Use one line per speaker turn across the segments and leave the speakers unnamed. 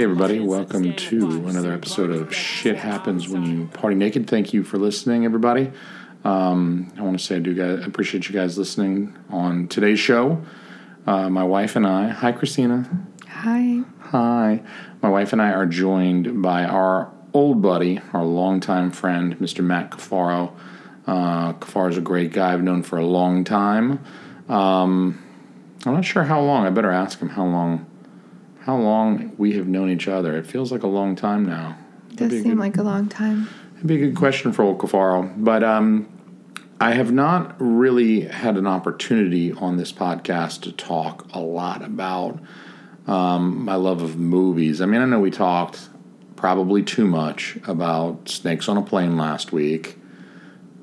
All right. Hey, everybody. Welcome to another episode of Shit Happens When You Party Naked. Thank you for listening, everybody. Um, I want to say I do guys, appreciate you guys listening on today's show. Uh, my wife and I, hi, Christina.
Hi.
Hi. My wife and I are joined by our old buddy, our longtime friend, Mr. Matt Cafaro. Uh, Cafaro is a great guy I've known for a long time. Um, I'm not sure how long. I better ask him how long how long we have known each other. It feels like a long time now.
It Does seem
good,
like a long time.
It'd be a good question for old Cafaro. But um, I have not really had an opportunity on this podcast to talk a lot about um, my love of movies. I mean, I know we talked probably too much about Snakes on a Plane last week.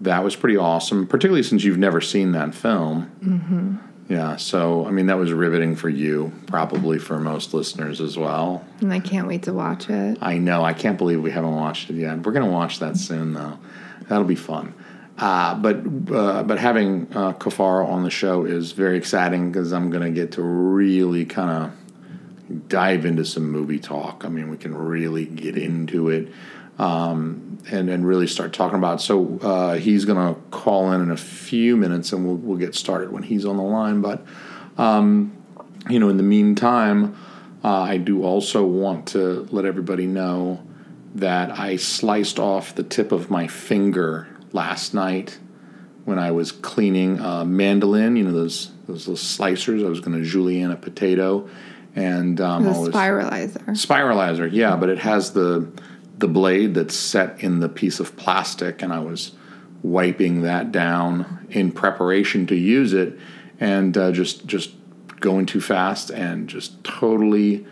That was pretty awesome, particularly since you've never seen that film.
Mm-hmm.
Yeah, so I mean that was riveting for you, probably for most listeners as well.
And I can't wait to watch it.
I know. I can't believe we haven't watched it yet. We're gonna watch that soon, though. That'll be fun. Uh, but uh, but having uh, Cafaro on the show is very exciting because I'm gonna get to really kind of dive into some movie talk. I mean, we can really get into it. Um, and, and really start talking about. It. So uh, he's going to call in in a few minutes, and we'll we'll get started when he's on the line. But um, you know, in the meantime, uh, I do also want to let everybody know that I sliced off the tip of my finger last night when I was cleaning a mandolin. You know those those little slicers. I was going to julienne a potato, and um,
the spiralizer.
Spiralizer, yeah, but it has the the blade that's set in the piece of plastic, and I was wiping that down in preparation to use it, and uh, just just going too fast and just totally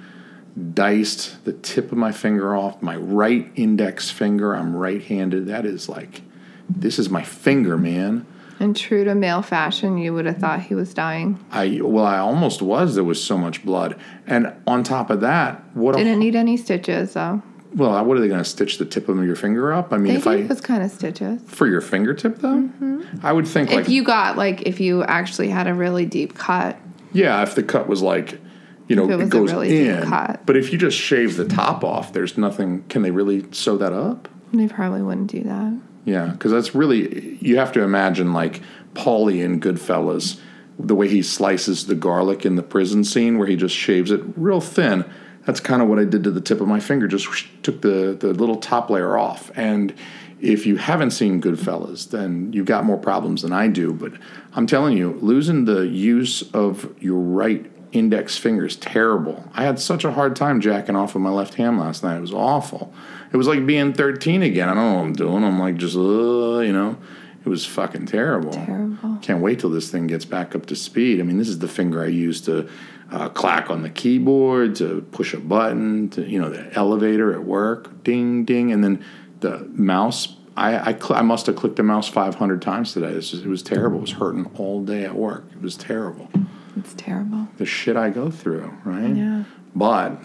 diced the tip of my finger off my right index finger. I'm right-handed. That is like this is my finger, man.
And true to male fashion, you would have thought he was dying.
I well, I almost was. There was so much blood, and on top of that, what
didn't a, need any stitches though.
Well, what are they going to stitch the tip of your finger up? I mean,
they
if I
was kind of stitches
for your fingertip though,
mm-hmm.
I would think like
if
like,
you got like if you actually had a really deep cut.
Yeah, if the cut was like, you know,
it,
it, goes
really
in. But if you just shave the top off, there's nothing. Can they really sew that up?
They probably wouldn't do that.
Yeah, because that's really you have to imagine like Paulie in Goodfellas, the way he slices the garlic in the prison scene where he just shaves it real thin that's kind of what I did to the tip of my finger. Just whoosh, took the, the little top layer off. And if you haven't seen Goodfellas, then you've got more problems than I do. But I'm telling you, losing the use of your right index finger is terrible. I had such a hard time jacking off with my left hand last night. It was awful. It was like being 13 again. I don't know what I'm doing. I'm like just, uh, you know. It was fucking terrible.
Terrible.
Can't wait till this thing gets back up to speed. I mean, this is the finger I used to uh, clack on the keyboard, to push a button, to you know the elevator at work, ding ding, and then the mouse. I I, cl- I must have clicked the mouse 500 times today. Just, it was terrible. It was hurting all day at work. It was terrible.
It's terrible.
The shit I go through, right?
Yeah.
But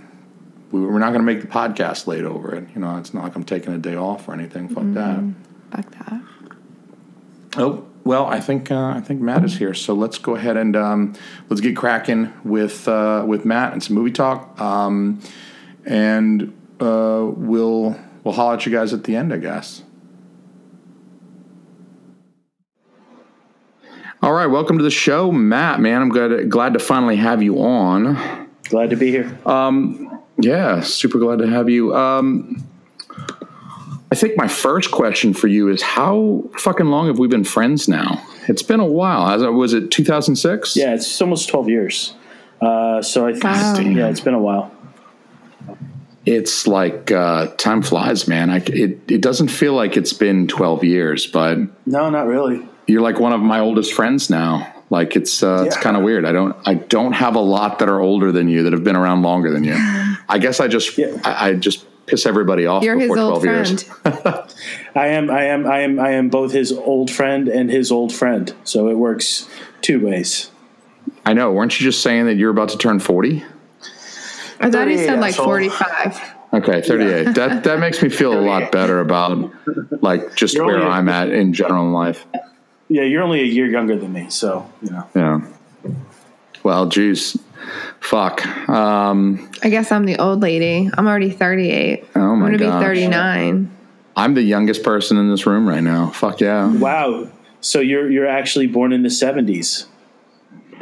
we, we're not going to make the podcast late over it. You know, it's not like I'm taking a day off or anything. Fuck mm-hmm.
that. Fuck that.
Oh, well, I think uh, I think Matt is here, so let's go ahead and um, let's get cracking with uh, with Matt and some movie talk, um, and uh, we'll we'll holler at you guys at the end, I guess. All right, welcome to the show, Matt. Man, I'm glad glad to finally have you on.
Glad to be here.
Um, yeah, super glad to have you. Um, I think my first question for you is how fucking long have we been friends now? It's been a while. Was it 2006?
Yeah, it's almost 12 years. Uh, so I think, wow. yeah, it's been a while.
It's like uh, time flies, man. I, it it doesn't feel like it's been 12 years, but
no, not really.
You're like one of my oldest friends now. Like it's uh, yeah. it's kind of weird. I don't I don't have a lot that are older than you that have been around longer than you. I guess I just yeah. I, I just piss everybody off
You're
before
12
years.
I am I am I am I am both his old friend and his old friend. So it works two ways.
I know. Weren't you just saying that you're about to turn 40?
I thought he said like 45.
Okay, 38. Yeah. that that makes me feel a lot better about like just you're where I'm at in general in life.
Yeah, you're only a year younger than me, so, you know.
Yeah. Well, geez, fuck. Um,
I guess I'm the old lady. I'm already 38.
Oh my god.
I'm gonna
gosh.
be 39.
I'm the youngest person in this room right now. Fuck yeah.
Wow. So you're you're actually born in the seventies.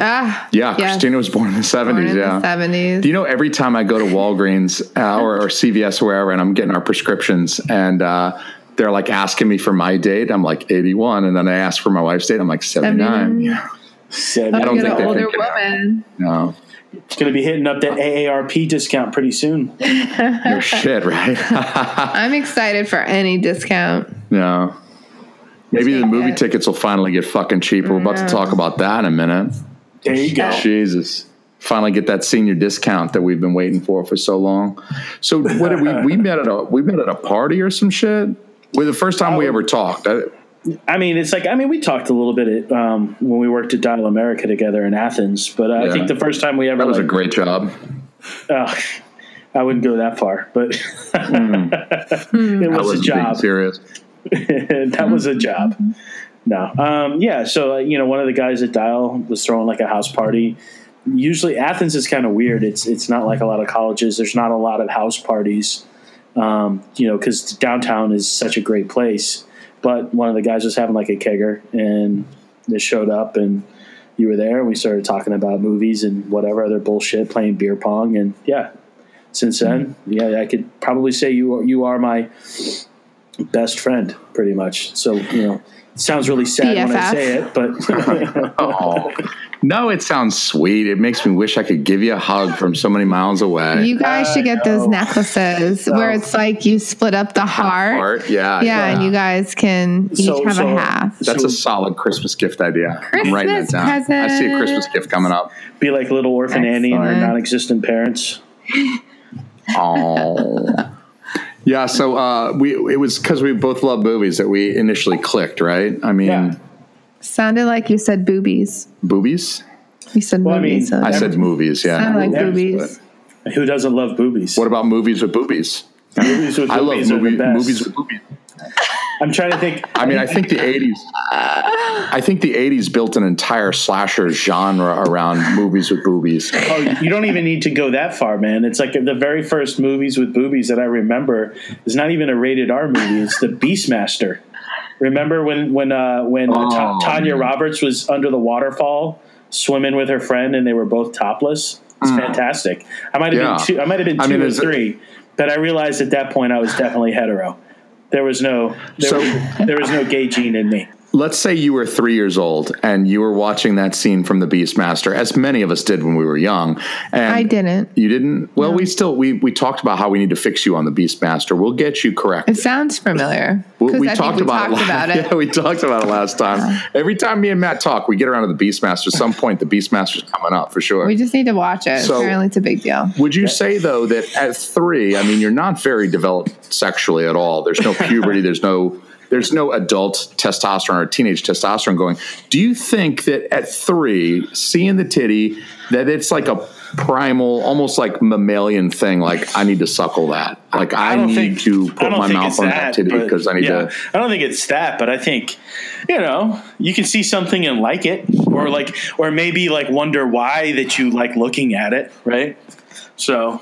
Ah,
Yeah,
yes.
Christina was born in the 70s.
Born in
yeah.
the 70s.
Do you know every time I go to Walgreens uh, or, or CVS or wherever and I'm getting our prescriptions and uh, they're like asking me for my date, I'm like 81. And then I ask for my wife's date, I'm like 79.
79.
Yeah.
Said
I
don't
get
think
an
they
older
think it.
woman.
No.
it's going to be hitting up that AARP discount pretty soon.
No shit, right?
I'm excited for any discount.
no. Maybe the movie
it.
tickets will finally get fucking cheaper. We're about to mm. talk about that in a minute.
There you go.
Jesus. Finally get that senior discount that we've been waiting for for so long. So what did we we met at a we met at a party or some shit? Well, the first time we
Oh.
ever talked. I,
I mean, it's like I mean, we talked a little bit at, um, when we worked at Dial America together in Athens, but uh, I think the first time we ever
that was a great job.
uh, I wouldn't go that far, but it was a job.
serious.
that was a job. No, um, yeah. So uh, you know, one of the guys at Dial was throwing like a house party. Usually, Athens is kind of weird. It's it's not like a lot of colleges. There's not a lot of house parties. Um, you know, because downtown is such a great place. But one of the guys was having like a kegger, and they showed up, and you were there, and we started talking about movies and whatever other bullshit, playing beer pong, and yeah. Since then, yeah, I could probably say you are, you are my best friend, pretty much. So you know, it sounds really sad when I say it, but
Oh. No, it sounds sweet. It makes me wish I could give you a hug from so many miles away.
You guys should get those
know.
necklaces where it's like you split up the heart.
Art, yeah.
Yeah, and you guys can each
So-
have
so-
a half.
That's a solid Christmas gift idea. I'm writing that
Christmas
down. I see a. Christmas gift coming up.
be like little orphan Annie and her non-existent parents.
Oh. Yeah, so uh, we it was because we both love movies that we initially clicked, right? I mean,
Yeah.
Sounded like you said boobies.
boobies.
You said
Well, I mean,
movies. so
I said movies. Yeah,
Sounded like
Yeah,
boobies.
Who doesn't love boobies?
What about movies with boobies?
movies with
I love
boobies are the
movie,
best.
movies with boobies.
I'm trying to think.
I mean, I think the '80s. I think the '80s built an entire slasher genre around movies with boobies.
Oh, you don't even need to go that far, man. It's like the very first movies with boobies that I remember is not even a rated R movie. It's the Beastmaster. Remember when when uh, when
Oh,
Tanya Roberts was under the waterfall swimming with her friend and they were both topless? It's fantastic. I might have
Mm. Yeah.
been two. I might have been
I
two
mean,
or
is it-
three, but I realized at that point I was definitely hetero. There was no there,
So-
there was no gay gene in me.
Let's say you were three years old and you were watching that scene from The Beastmaster, as many of us did when we were young. And
I didn't.
You didn't? Well, we still we we talked about how we need to fix you on the Beastmaster. We'll get you correct.
It sounds familiar.
We, we talked
we
about
talked
it.
about it.
Yeah, we talked about it last time. Every time me and Matt talk, we get around to the Beastmaster. Some point, the Beastmaster's coming up for sure.
We just need to watch it.
So-
Apparently, it's a big deal.
Would you say though that at three, I mean, you're not very developed sexually at all. There's no puberty. there's no there's no adult testosterone or teenage testosterone going. Do you think that at three, seeing the titty, that it's like a primal, almost like mammalian thing? Like I need to suckle that. Like I,
don't
need
think-
to put my mouth on that, titty because I need
yeah.
to.
I don't think it's that, but I think you know you can see something and like it, or like, or maybe like wonder why that you like looking at it, right? So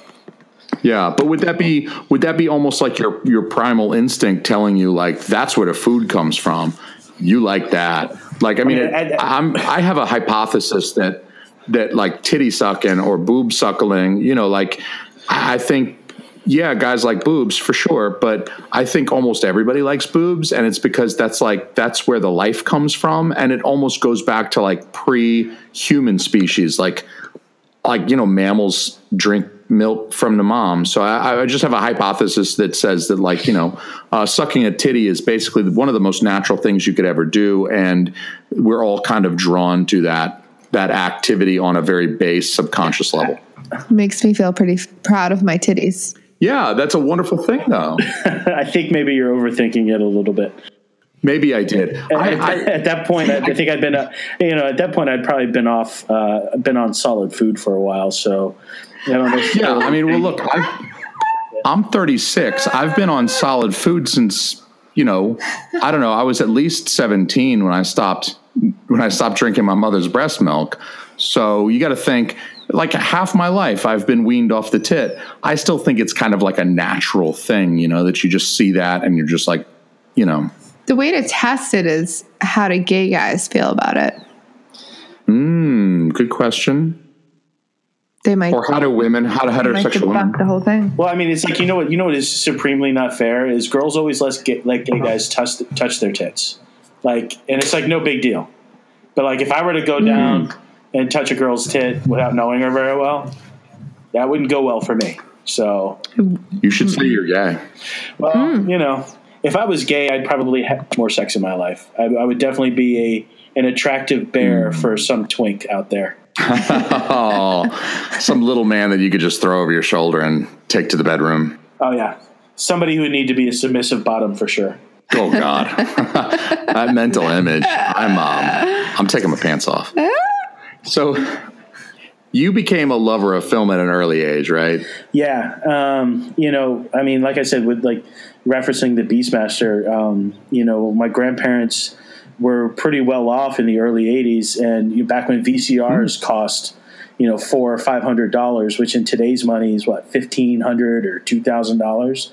Yeah, but would that be would that be almost like your your primal instinct telling you like that's where the food comes from? You like that? Like I mean,
I-
I'm I have a hypothesis that that like titty sucking or boob suckling, you know, like I think yeah, guys like boobs for sure, but I think almost everybody likes boobs, and it's because that's like that's where the life comes from, and it almost goes back to like pre-human species, like like you know mammals drink milk from the mom so i, I just have a hypothesis that says that like you know uh, sucking a titty is basically one of the most natural things you could ever do and we're all kind of drawn to that that activity on a very base subconscious level
Makes me feel pretty f- proud of my titties.
yeah that's a wonderful thing though
I think maybe you're overthinking it a little bit.
maybe i did
At,
I,
at-
I,
at that point, I, I think I'd been, uh, you know, at that point I'd probably been off, uh, been on solid food for a while. So I don't know.
yeah i mean well look i i'm 36 i've been on solid food since you know i don't know i was at least 17 when i stopped when i stopped drinking my mother's breast milk So you got to think like half my life I've been weaned off the tit. I still think it's kind of like a natural thing, you know, that you just see that and you're just like, you know,
The way to test it is how do gay guys feel about it?
mm, good question.
They might
Or how do women, how do heterosexual women?
the whole thing.
Well, I mean, it's like you know what you know what is supremely not fair is girls always let gay, let gay uh-huh. guys touch touch their tits, like, and it's like no big deal. But like, if I were to go hmm. down and touch a girl's tit without knowing her very well, that wouldn't go well for me. So,
You should say you're gay.
well, hmm. you know, if I was gay, I'd probably have more sex in my life. I, I would definitely be a an attractive bear hmm. for some twink out there.
Oh, some little man that you could just throw over your shoulder and take to the bedroom.
Oh yeah, somebody who would need to be a submissive bottom for sure.
Oh God, that mental image. I'm um, I'm taking my pants off. So, you became a lover of film at an early age, right?
Yeah, um, you know, I mean, like I said, with like referencing the Beastmaster, um, you know, my grandparents were pretty well off in the early '80s, and you know, back when VCRs cost, you know, four or five hundred dollars, which in today's money is what fifteen hundred or two thousand dollars.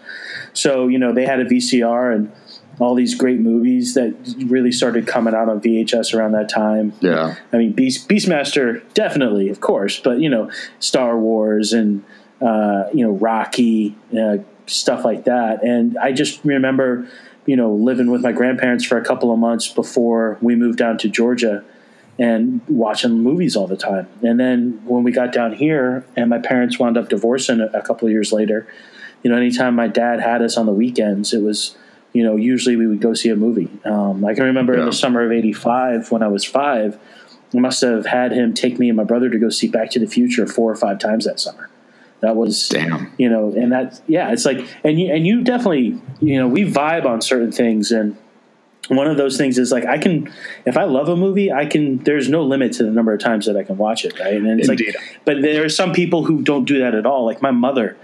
So you know, they had a VCR and all these great movies that really started coming out on VHS around that time.
Yeah.
I mean, Beast, Beastmaster, definitely, of course, but you know, Star Wars and uh, you know Rocky, uh, stuff like that. And I just remember, you know, living with my grandparents for a couple of months before we moved down to Georgia, and watching movies all the time. And then when we got down here, and my parents wound up divorcing a, couple of years later, you know, anytime my dad had us on the weekends, it was you know, usually we would go see a movie. Um, I can remember in the summer of '85 when I was five, I must have had him take me and my brother to go see Back to the Future four or five times that summer. That was
Damn.
you know, and that yeah, it's like, and you and you definitely, you know, we vibe on certain things, and one of those things is like I can, if I love a movie, I can. There's no limit to the number of times that I can watch it, right? And it's
Indeed.
like, but there are some people who don't do that at all. Like my mother,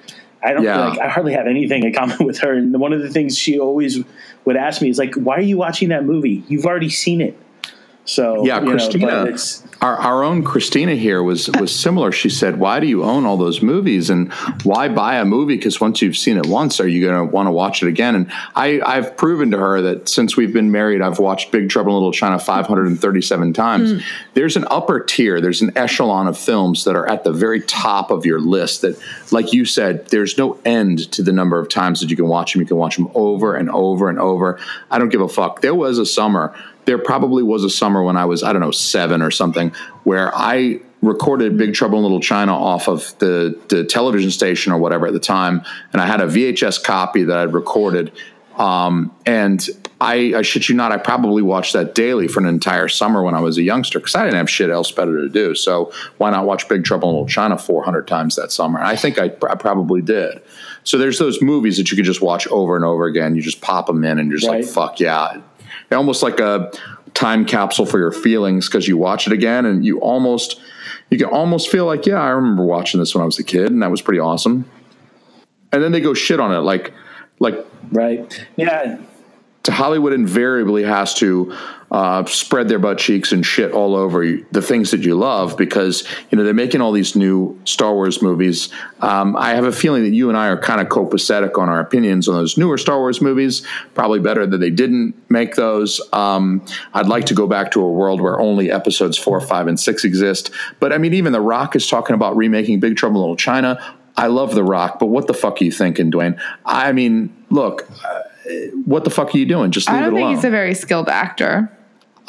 I don't
Yeah.
like. I hardly have anything in common with her, and one of the things she always would ask me is like, "Why are you watching that movie? You've already seen it." So
Yeah,
know,
Christina.
it's
Our, our own Christina here was was similar. She said, "Why do you own all those movies, and why buy a movie? Because once you've seen it once, are you going to want to watch it again?" And I, I've proven to her that since we've been married, I've watched Big Trouble in Little China 537 times. Hmm. There's an upper tier, there's an echelon of films that are at the very top of your list. That, like you said, there's no end to the number of times that you can watch them. You can watch them over and over and over. I don't give a fuck. There was a summer there probably was a summer when I was, I don't know, seven or something, where I recorded Big Trouble in Little China off of the, the television station or whatever at the time. And I had a VHS copy that I'd recorded. Um, and I, I shit you not, I probably watched that daily for an entire summer when I was a youngster because I didn't have shit else better to do. So why not watch Big Trouble in Little China 400 times that summer? And I think I, I probably did. So there's those movies that you could just watch over and over again. You just pop them in and you're just
Right.
like, fuck yeah. Almost like a time capsule for your feelings because you watch it again and you almost you can almost feel like yeah i remember watching this when i was a kid and that was pretty awesome and then they go shit on it like like
right. Yeah,
to Hollywood invariably has to uh, spread their butt cheeks and shit all over you- the things that you love because you know they're making all these new Star Wars movies. Um, I have a feeling that you and I are kind of copacetic on our opinions on those newer Star Wars movies. Probably better that they didn't make those. Um, I'd like to go back to a world where only episodes four, five, and six exist. But I mean, even The Rock is talking about remaking Big Trouble in Little China. I love The Rock, but what the fuck are you thinking, Dwayne? I mean, look, uh, what the fuck are you doing? Just leave
I don't
alone.
think he's a very skilled actor.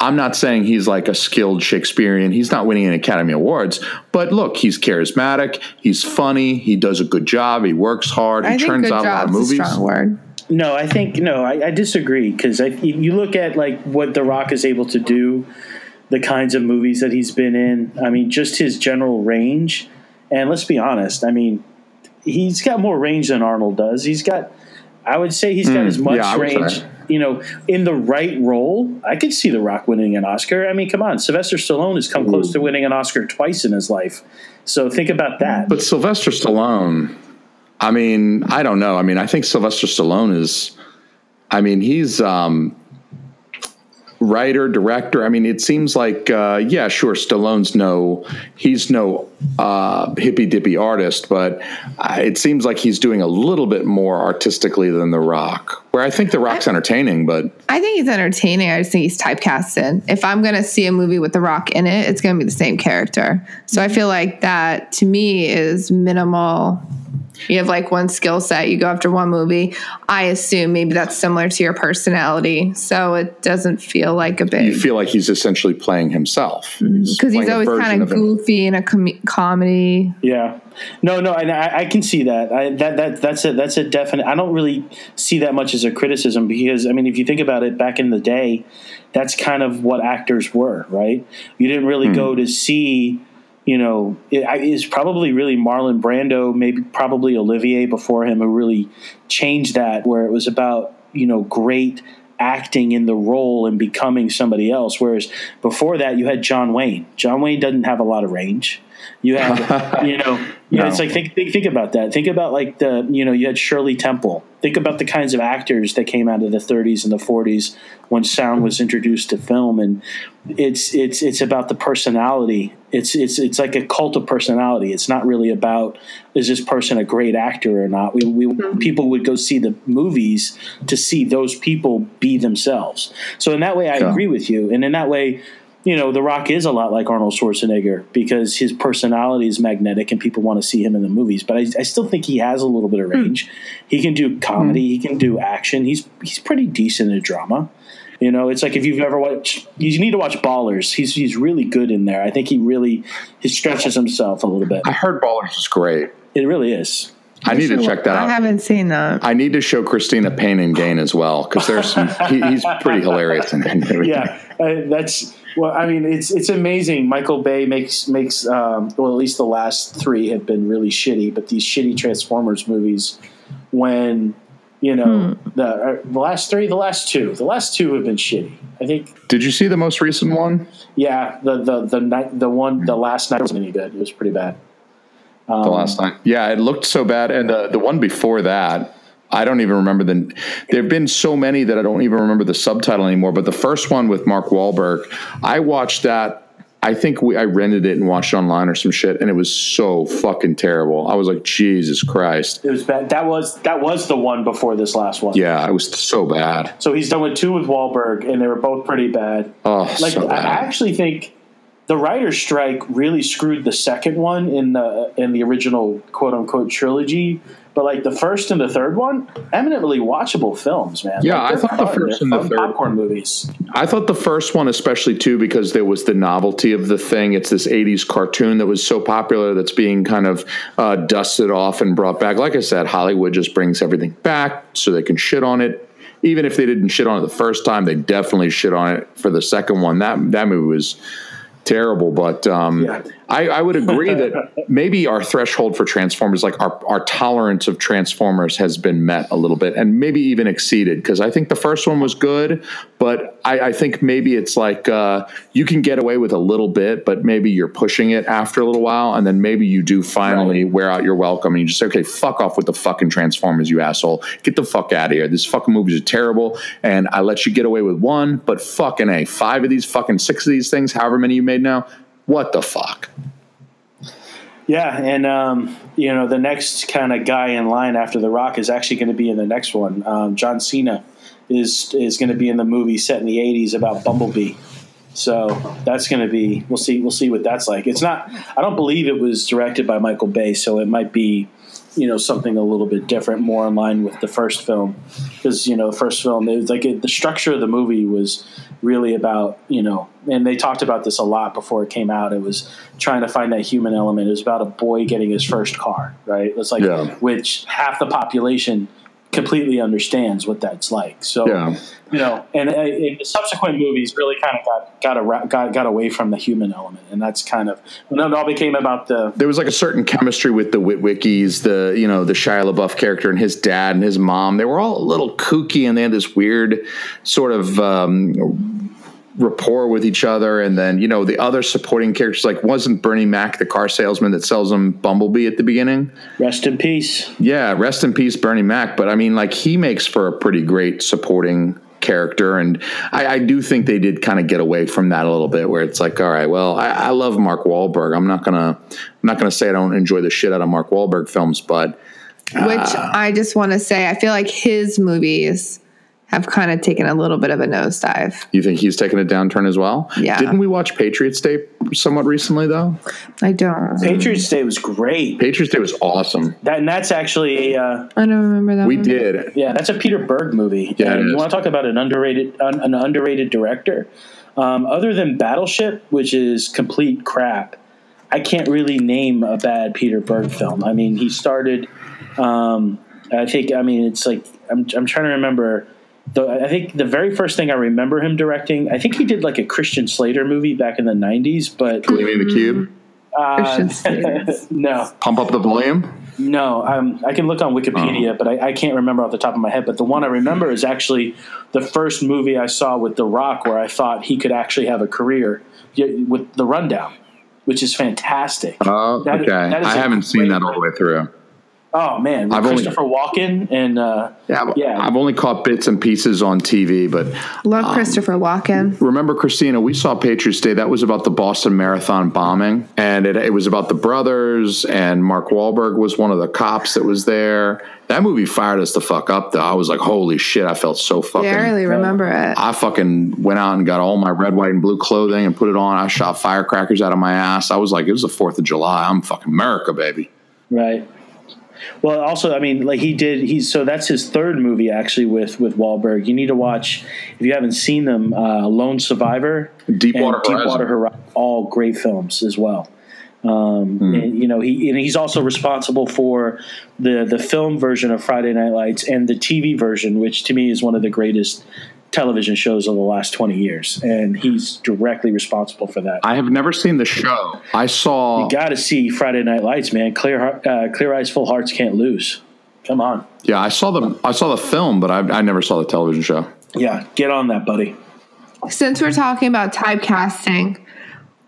I'm not saying he's like a skilled Shakespearean. He's not winning any Academy Awards, but look, he's charismatic. He's funny. He does a good job. He works hard. He
think
turns
good
out a lot of
job's a
movies.
strong word.
No, I think no, I, I disagree because you you look at like what The Rock is able to do, the kinds of movies that he's been in. I mean, just his general range, and let's be honest. I mean, he's got more range than Arnold does. He's got, I would say, he's got as much
Mm, yeah, I would
range. You know, in the right role, I could see The Rock winning an Oscar. I mean, come on, Sylvester Stallone has come close to winning an Oscar twice in his life. So think about that.
But Sylvester Stallone, I mean, I don't know. I mean, I think Sylvester Stallone is, I mean, he's, um, writer, director. I mean, it seems like, uh, yeah, sure, Stallone's no, he's no uh, hippy dippy artist, but uh, it seems like he's doing a little bit more artistically than The Rock. Where I think The Rock's entertaining, but
I think he's entertaining. I just think he's typecasted. If I'm going to see a movie with The Rock in it, it's going to be the same character. So I feel like that to me is minimal. You have like one skill set, you go after one movie. I assume maybe that's similar to your personality. So it doesn't feel like a big.
you feel like he's essentially playing himself
Because he's
playing a
always kind of
of him.
goofy in a com- comedy.
Yeah, no, no, and I, I can see that. I, that that that's a that's a definite. I don't really see that much as a criticism because I mean, if you think about it, back in the day, that's kind of what actors were, right? You didn't really
Hmm.
go to see. You know, it it's probably really Marlon Brando, maybe probably Olivier before him, who really changed that, where it was about you know great acting in the role and becoming somebody else. Whereas before that, you had John Wayne. John Wayne doesn't have a lot of range. You have, you know, you know,
No.
it's like think, think think about that. Think about like the you know you had Shirley Temple. Think about the kinds of actors that came out of the 30s and the 40s when sound was introduced to film, and it's it's it's about the personality. It's it's it's like a cult of personality. It's not really about is this person a great actor or not. We, we mm-hmm. people would go see the movies to see those people be themselves. So in that way, I
Yeah.
agree with you, and in that way you know, The Rock is a lot like Arnold Schwarzenegger because his personality is magnetic and people want to see him in the movies. But I, I still think he has a little bit of hmm. range. He can do comedy, hmm. he can do action. He's he's pretty decent at drama. You know, it's like if you've ever watched, you need to watch Ballers. He's he's really good in there. I think he really he stretches himself a little bit.
I heard Ballers is great.
It really is.
I need to check that out.
I haven't seen that.
I need to show Christina Pain and Gain as well because there's some. He, he's pretty hilarious in that.
yeah, uh, that's well. I mean, it's it's amazing. Michael Bay makes makes um, well, at least the last three have been really shitty, but these shitty Transformers movies, when you know the uh, the last three, the last two, the last two have been shitty. I think,
Did you see the most recent one?
yeah, the the the night, the one, the last night wasn't any good. It was pretty bad.
The um, last time, Yeah, it looked so bad, and the the one before that. I don't even remember the. There have been so many that I don't even remember the subtitle anymore. But the first one with Mark Wahlberg, I watched that. I think we I rented it and watched it online or some shit, and it was so fucking terrible. I was like, Jesus Christ!
It was bad. That was that was the one before this last one.
Yeah, it was so bad.
So he's done with two with Wahlberg, and they were both pretty bad.
Oh,
like
so
I actually think the writer's strike really screwed the second one in the in the original quote unquote trilogy. But like the first and the third one, eminently watchable films, man.
Yeah,
Like,
I thought the first
They're
and the
fun
third-
popcorn movies.
I thought the first one, especially too, because there was the novelty of the thing. It's this 80s cartoon that was so popular that's being kind of uh, dusted off and brought back. Like I said, Hollywood just brings everything back so they can shit on it. Even if they didn't shit on it the first time, they definitely shit on it for the second one. That that movie was terrible, but um,
Yeah.
I, I would agree that maybe our threshold for Transformers, like our, our tolerance of Transformers, has been met a little bit and maybe even exceeded. Because I think the first one was good, but I, I think maybe it's like uh, you can get away with a little bit, but maybe you're pushing it after a little while, and then maybe you do finally wear out your welcome and you just say, okay, fuck off with the fucking Transformers, you asshole. Get the fuck out of here. This fucking movies are terrible, and I let you get away with one, but fucking a five of these, fucking six of these things, however many you made now. What the fuck?
Yeah, and um, you know the next kind of guy in line after The Rock is actually going to be in the next one. Um, John Cena is is going to be in the movie set in the '80s about Bumblebee. So that's going to be we'll see we'll see what that's like. It's not I don't believe it was directed by Michael Bay, so it might be you know something a little bit different, more in line with the first film because you know the first film it was like it, the structure of the movie was really about you know and they talked about this a lot before it came out. It was trying to find that human element. It was about a boy getting his first car, right? It's like
Yeah.
which half the population completely understands what that's like. So
Yeah.
you know, and, uh, and the subsequent movies really kind of got got, a, got got away from the human element, and that's kind of when it all became about the
there was like a certain chemistry with the Witwickies, the you know the Shia LaBeouf character and his dad and his mom. They were all a little kooky and they had this weird sort of um, rapport with each other. And then you know the other supporting characters, like wasn't Bernie Mac the car salesman that sells him Bumblebee at the beginning?
rest in peace.
Yeah, rest in peace, Bernie Mac. But I mean, like he makes for a pretty great supporting character, and I, I do think they did kind of get away from that a little bit, where it's like, all right, well, I, I love Mark Wahlberg. I'm not gonna I'm not gonna say I don't enjoy the shit out of Mark Wahlberg films, but
Which uh, I just want to say, I feel like his movies have kind of taken a little bit of a nosedive.
you think he's taken a downturn as well?
Yeah.
Didn't we watch Patriots Day somewhat recently though?
I don't.
Patriots Day was great.
Patriots Day was awesome.
That and that's actually uh,
I don't remember that.
We
one.
did.
yeah, that's a Peter Berg movie.
Yeah, it
you
is.
want to talk about an underrated un, an underrated director? Um, other than Battleship, which is complete crap, I can't really name a bad Peter Berg film. I mean, he started. Um, I think. I mean, it's like I'm. I'm trying to remember. The, I think the very first thing I remember him directing, I think he did like a Christian Slater movie back in the '90s, but
Gleaming the Cube.
uh,
Christian Slater.
no,
Pump up the volume.
no, um, I can look on Wikipedia, but I, I can't remember off the top of my head. But the one I remember is actually the first movie I saw with The Rock, where I thought he could actually have a career with The Rundown, which is fantastic.
Oh,
That is-
okay.
that is
I
a
haven't seen that all the way through.
Oh man,
I've only-
Christopher Walken and uh,
Yeah, I've-
Yeah.
I've only caught bits and pieces on TV, but
Love
Um,
Christopher Walken.
remember, Christina, we saw Patriots Day. That was about the Boston Marathon bombing, and it, it was about the brothers. And Mark Wahlberg was one of the cops that was there. That movie fired us the fuck up, though. I was like, "Holy shit!" I felt so fucking.
Yeah, I really remember it.
I fucking went out and got all my red, white, and blue clothing and put it on. I shot firecrackers out of my ass. I was like, it was the Fourth of July. I'm fucking America, baby.
right. Well, also, I mean, like he did. He's so that's his third movie actually with with Wahlberg. You need to watch if you haven't seen them. Uh, Lone Survivor,
Deepwater Horizon.
Deepwater Horizon, all great films as well. Um,
Hmm.
and, you know, he and he's also responsible for the the film version of Friday Night Lights and the TV version, which to me is one of the greatest television shows of the last twenty years. And he's directly responsible for that.
I have never seen the show. I saw.
You Got to see Friday Night Lights, man. Clear uh, Clear Eyes, Full Hearts can't lose. Come on,
Yeah, I saw the I saw the film, but I, I never saw the television show.
yeah, get on that, buddy.
Since we're talking about typecasting,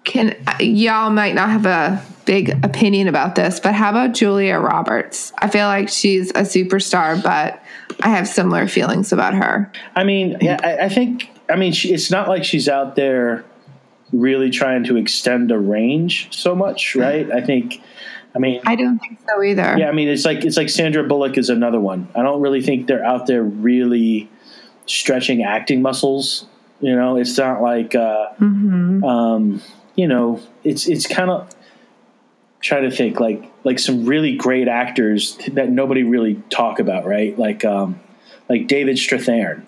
can y'all might not have a big opinion about this, but how about Julia Roberts? I feel like she's a superstar, but I have similar feelings about her.
I mean, yeah, I, I think. I mean, she, it's not like she's out there really trying to extend a range so much, right? I think. I mean,
I don't think so either.
yeah, I mean, it's like it's like Sandra Bullock is another one. I don't really think they're out there really stretching acting muscles. You know, it's not like, uh, um, you know, it's it's kind of trying to think like like some really great actors that nobody really talk about, right? Like um, like David Strathairn,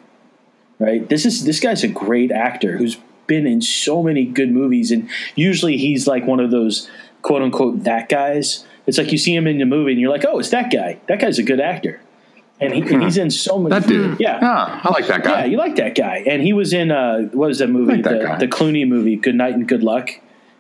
right? This is this guy's a great actor who's been in so many good movies, and usually he's like one of those quote unquote that guys. It's like you see him in the movie, and you're like, oh, it's that guy. That guy's a good actor, and, he, and he's in so many.
That dude.
yeah.
Ah, I like that guy.
Yeah, you like that guy, and he was in uh, what was that movie?
like that
the, the Clooney movie, Good Night and Good Luck,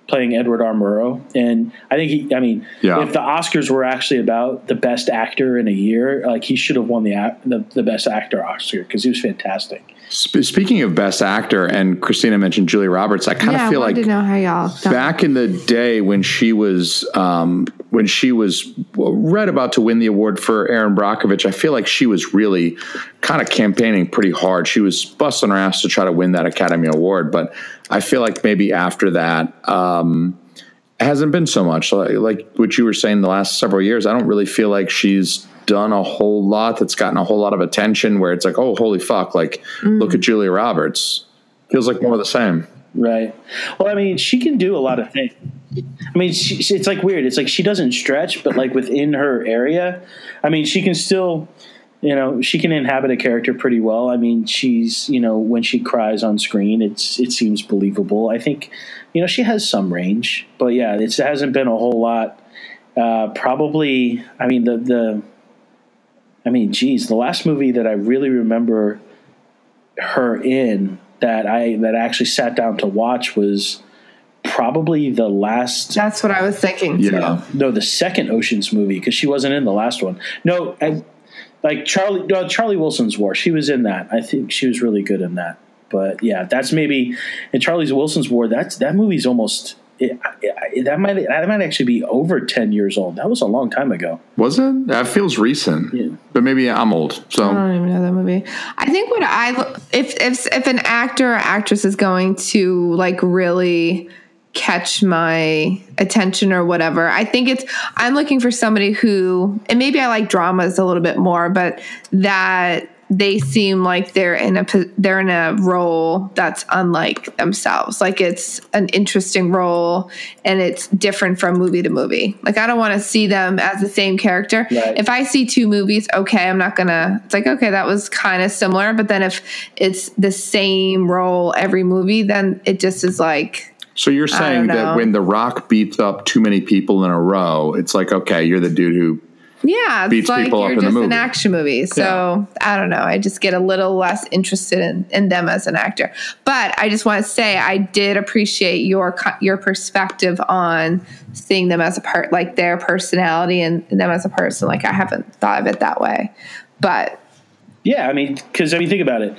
playing Edward R. Murrow. And I think he, I mean,
Yeah.
if the Oscars were actually about the best actor in a year, like he should have won the the, the best actor Oscar because he was fantastic.
Sp- speaking of best actor, and Christina mentioned Julia Roberts, I kind of
yeah,
feel like
know how y'all
back in the day when she was um, when she was right about to win the award for Erin Brockovich, I feel like she was really kind of campaigning pretty hard. She was busting her ass to try to win that Academy Award, but I feel like maybe after that. Um, it hasn't been so much like, like what you were saying the last several years. I don't really feel like she's done a whole lot that's gotten a whole lot of attention. Where it's like, oh, holy fuck! Like, look at Julia Roberts. Feels like more of the same.
Right. Well, I mean, she can do a lot of things. I mean, she, she- it's like weird. It's like she doesn't stretch, but like within her area, I mean, she can still, you know, she can inhabit a character pretty well. I mean, she's, you know, when she cries on screen, it's it seems believable. I think, you know, she has some range, but yeah, it hasn't been a whole lot. Uh, probably, I mean, the the, I mean, geez, the last movie that I really remember her in that I that I actually sat down to watch was probably the last
That's what I was thinking too.
Yeah.
no the second Ocean's movie because she wasn't in the last one. No, I, like Charlie no, Charlie Wilson's War. She was in that. I think she was really good in that. But yeah, that's maybe in Charlie's Wilson's War. That's that movie's almost it, it, that might that might actually be over ten years old. That was a long time ago.
Was it? That feels recent.
Yeah.
But maybe I'm old. So
I don't even know that movie. I think what I if if if an actor or actress is going to like really catch my attention or whatever, I think it's I'm looking for somebody who and maybe I like dramas a little bit more, but that they seem like they're in a they're in a role that's unlike themselves. Like it's an interesting role and it's different from movie to movie. Like I don't want to see them as the same character.
Right.
If I see two movies, okay, I'm not gonna. It's like okay, that was kind of similar. But then if it's the same role every movie, then it just is like
So you're saying that when The Rock beats up too many people in a row, it's like, okay, you're the dude who.
Yeah, it's
beats
like
people up
you're
in the
just
movie.
an action movie. So I don't know. I just get a little less interested in, in them as an actor. But I just want to say I did appreciate your your perspective on seeing them as a part, like their personality and, and them as a person. Like I haven't thought of it that way. But
Yeah, I mean, because I mean, think about it.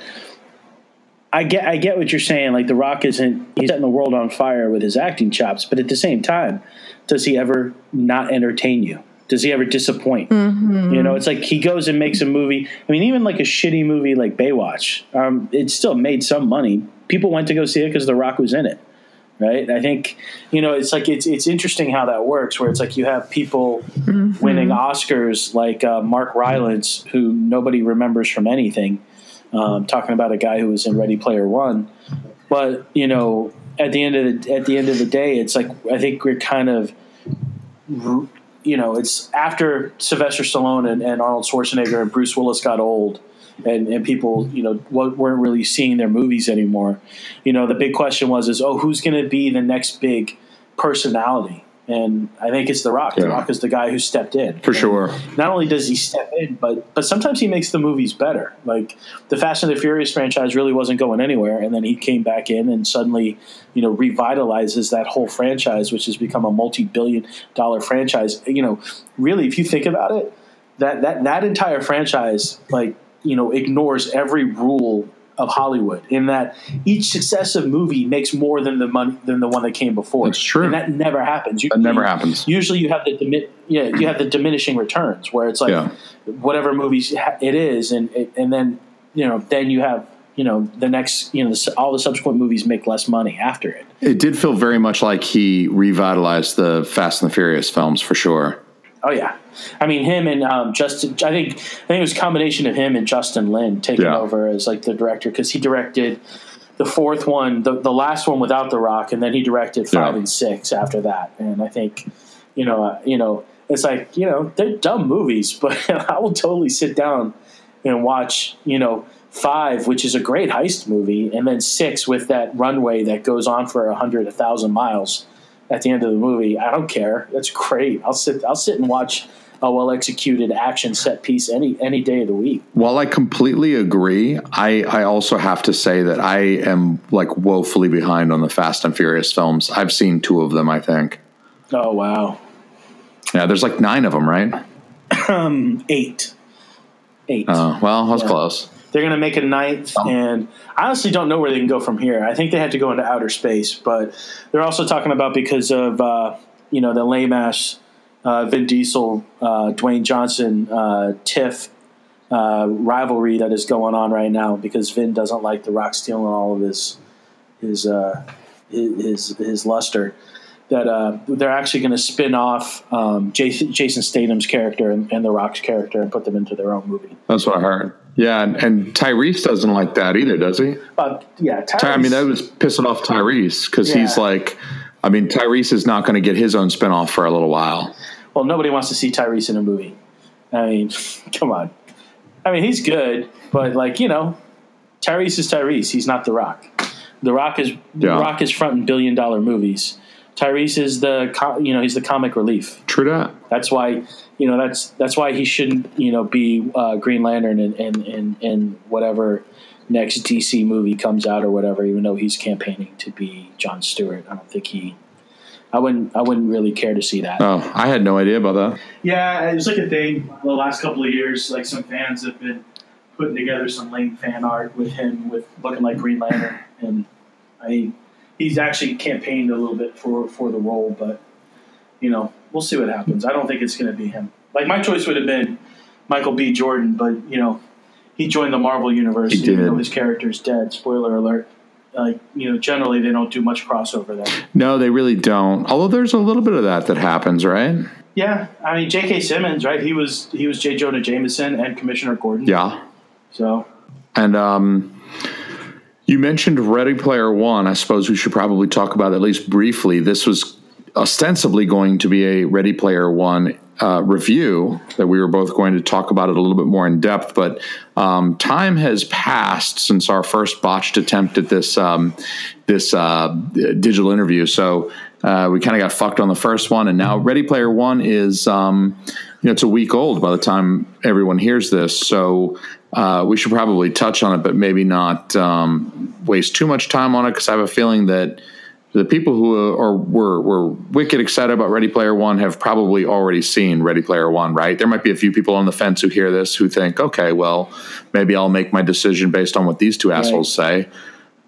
I get, I get what you're saying. Like The Rock isn't he's setting the world on fire with his acting chops, but at the same time, does he ever not entertain you? Does he ever disappoint? You know, it's like he goes and makes a movie. I mean, even like a shitty movie like Baywatch, um, it still made some money. People went to go see it because The Rock was in it, right? I think you know, it's like it's it's interesting how that works. Where it's like you have people winning Oscars like uh, Mark Rylance, who nobody remembers from anything. Um, talking about a guy who was in Ready Player One, but you know, at the end of the at the end of the day, it's like I think we're kind of, you know, it's after Sylvester Stallone and, and Arnold Schwarzenegger and Bruce Willis got old. And, and people, you know, weren't really seeing their movies anymore. You know, the big question was, is oh, who's going to be the next big personality? And I think it's The Rock. The Rock is the guy who stepped in.
For
And
sure.
not only does he step in, but but sometimes he makes the movies better. Like the Fast and the Furious franchise really wasn't going anywhere, and then he came back in and suddenly, you know, revitalizes that whole franchise, which has become a multi-billion-dollar franchise. You know, really, if you think about it, that that that entire franchise, like you know, ignores every rule of Hollywood in that each successive movie makes more than the money than the one that came before.
That's true.
and that never happens.
That never
Usually-
happens.
Usually, you have the dimi- yeah, you have the diminishing returns where it's like
Yeah.
whatever movies it is, and and then you know then you have you know the next you know the, all the subsequent movies make less money after it.
It did feel very much like he revitalized the Fast and the Furious films for sure.
Oh yeah, I mean him and um, Justin. I think I think it was a combination of him and Justin Lin taking
Yeah.
over as like the director because he directed the fourth one, the the last one without The Rock, and then he directed five
Yeah.
and six after that. And I think you know uh, you know it's like you know they're dumb movies, but I will totally sit down and watch you know five, which is a great heist movie, and then six with that runway that goes on for a hundred, a thousand miles at the end of the movie. I don't care. That's great. I'll sit. I'll sit and watch a well executed action set piece any any day of the week.
While I completely agree, I, I also have to say that I am like woefully behind on the Fast and Furious films. I've seen two of them, I think.
Oh wow,
Yeah, there's like nine of them, right?
eight, eight.
Uh, well, I was
Yeah.
close.
They're going to make a ninth, and I honestly don't know where they can go from here. I think they had to go into outer space, but they're also talking about because of uh, you know the lame ass Vin Diesel, uh, Dwayne Johnson, uh, Tiff uh, rivalry that is going on right now because Vin doesn't like The Rock stealing all of his his uh, his, his luster. That uh, they're actually going to spin off um, Jason, Jason Statham's character and, and The Rock's character and put them into their own movie.
That's what I heard. Yeah, and, and Tyrese doesn't like that either, does he?
But yeah,
Ty- I mean, that was pissing off Tyrese because he's like, I mean, Tyrese is not going to get his own spinoff for a little while.
Well, nobody wants to see Tyrese in a movie. I mean, come on. I mean, he's good, but like you know, Tyrese is Tyrese. He's not The Rock. The Rock is The
Yeah.
Rock is fronting billion dollar movies. Tyrese is the co- you know he's the comic relief.
True that.
That's why you know that's that's why he shouldn't you know be uh, Green Lantern and and and in whatever next DC movie comes out or whatever. Even though he's campaigning to be John Stewart, I don't think he. I wouldn't. I wouldn't really care to see that.
Oh, I had no idea about that.
Yeah, it was like a thing the last couple of years. Like some fans have been putting together some lame fan art with him with looking like Green Lantern, and I, he's actually campaigned a little bit for for the role, but you know, we'll see what happens. I don't think it's going to be him. Like my choice would have been Michael B. Jordan, but you know, he joined the Marvel universe.
He
even
did.
though his character's dead. Spoiler alert. Like you know, generally they don't do much crossover there.
No, they really don't. Although there's a little bit of that that happens, right?
Yeah, I mean J.K. Simmons, right? He was he was J. Jonah Jameson and Commissioner Gordon.
Yeah.
So
And um, you mentioned Ready Player One. I suppose we should probably talk about at least briefly. This was ostensibly going to be a Ready Player One uh, review that we were both going to talk about it a little bit more in depth. But um, time has passed since our first botched attempt at this um, this uh, digital interview. So uh, we kind of got fucked on the first one, and now Ready Player One is. Um, you know, it's a week old by the time everyone hears this, so uh, we should probably touch on it, but maybe not um, waste too much time on it because I have a feeling that the people who are were were wicked excited about Ready Player One have probably already seen Ready Player One, right? There might be a few people on the fence who hear this who think, okay, well, maybe I'll make my decision based on what these two assholes say.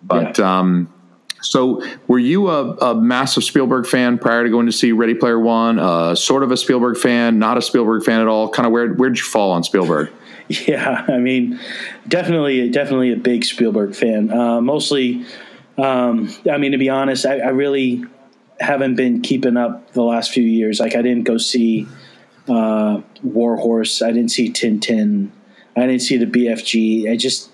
But um, so, were you a, a massive Spielberg fan prior to going to see Ready Player One? Uh, sort of a Spielberg fan, not a Spielberg fan at all. Kind of where where'd you fall on Spielberg?
Yeah, I mean, definitely, definitely a big Spielberg fan. Uh, mostly, um, I mean, to be honest, I, I really haven't been keeping up the last few years. Like, I didn't go see uh, War Horse. I didn't see Tintin. I didn't see the BFG. I just,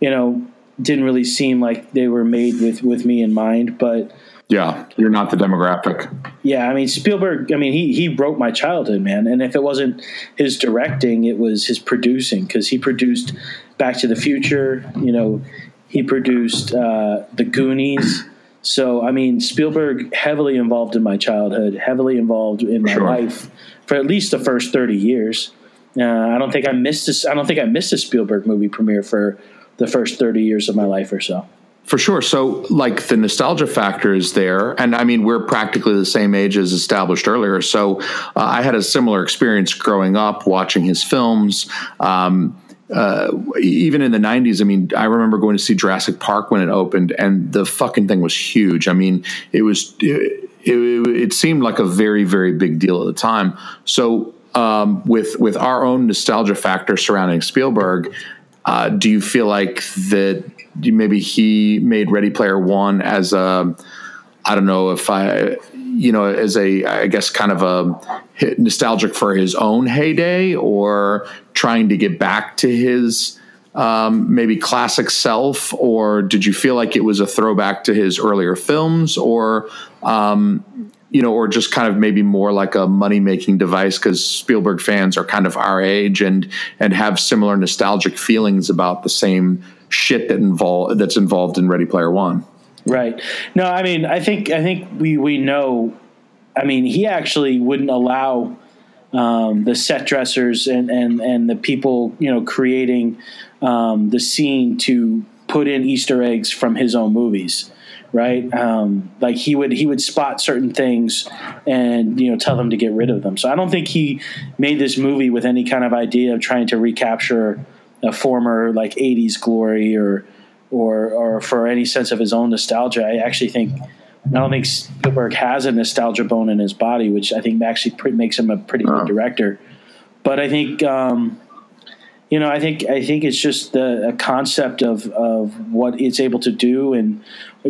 you know, didn't really seem like they were made with with me in mind. But
Yeah, you're not the demographic.
yeah, I mean Spielberg. I mean he he wrote my childhood, man. And if it wasn't his directing, it was his producing because he produced Back to the Future. You know, he produced uh, The Goonies. So I mean Spielberg heavily involved in my childhood, heavily involved in my
Sure.
life for at least the first thirty years. Uh, I don't think I missed this. I don't think I missed a Spielberg movie premiere for the first thirty years of my life or so.
For sure. So, like, the nostalgia factor is there. And I mean, we're practically the same age as established earlier. So, uh, I had a similar experience growing up watching his films. Um, uh, even in the 90s, I mean, I remember going to see Jurassic Park when it opened, and the fucking thing was huge. I mean, it was, it, it, it seemed like a very, very big deal at the time. So, um, with with our own nostalgia factor surrounding Spielberg, uh, do you feel like that maybe he made Ready Player One as a I don't know if I you know as a I guess kind of a nostalgic for his own heyday or trying to get back to his um, maybe classic self? Or did you feel like it was a throwback to his earlier films? Or um, you know, or just kind of maybe more like a money making device? Because Spielberg fans are kind of our age and and have similar nostalgic feelings about the same shit that involve that's involved in Ready Player One.
Right. No, I mean, I think I think we we know. I mean, he actually wouldn't allow um, the set dressers and and and the people you know creating um, the scene to put in Easter eggs from his own movies. Right, um, like he would he would spot certain things and you know tell them to get rid of them. So I don't think he made this movie with any kind of idea of trying to recapture a former like '80s glory or or or for any sense of his own nostalgia. I actually think I don't think Spielberg has a nostalgia bone in his body, which I think actually makes him a pretty good director. But I think um, you know, I think I think it's just the a concept of of what it's able to do and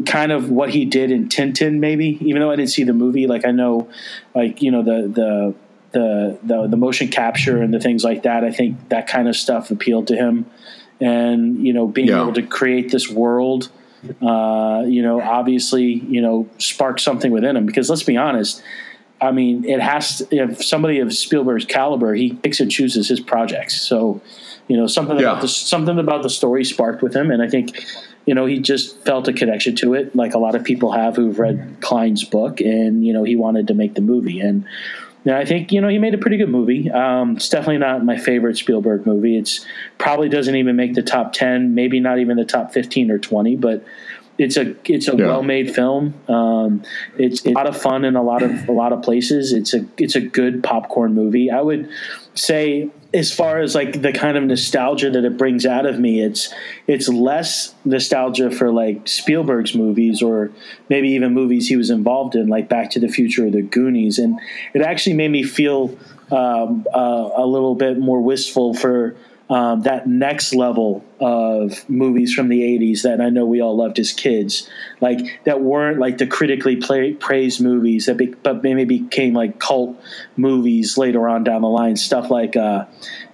kind of what he did in Tintin, maybe. Even though I didn't see the movie, like I know, like you know the the the the, the motion capture and the things like that. I think that kind of stuff appealed to him, and you know, being
Yeah.
able to create this world. Uh, you know, obviously, you know, spark something within him. Because let's be honest, I mean, it has to, if somebody of Spielberg's caliber, he picks and chooses his projects. So, you know, something
Yeah.
about the something about the story sparked with him, and I think, you know, he just felt a connection to it, like a lot of people have who've read Cline's book, and you know, he wanted to make the movie, and I think you know he made a pretty good movie. Um, it's definitely not my favorite Spielberg movie. It's probably doesn't even make the top ten, maybe not even the top fifteen or twenty, but it's a it's a
Yeah.
well made film. Um, it's, it's a lot of fun in a lot of a lot of places. It's a it's a good popcorn movie. I would say as far as like the kind of nostalgia that it brings out of me, it's it's less nostalgia for like Spielberg's movies or maybe even movies he was involved in, like Back to the Future or The Goonies, and it actually made me feel um, uh, a little bit more wistful for um, that next level of movies from the 80s that I know we all loved as kids, like that weren't like the critically play, praised movies that be, but maybe became like cult movies later on down the line. Stuff like, uh,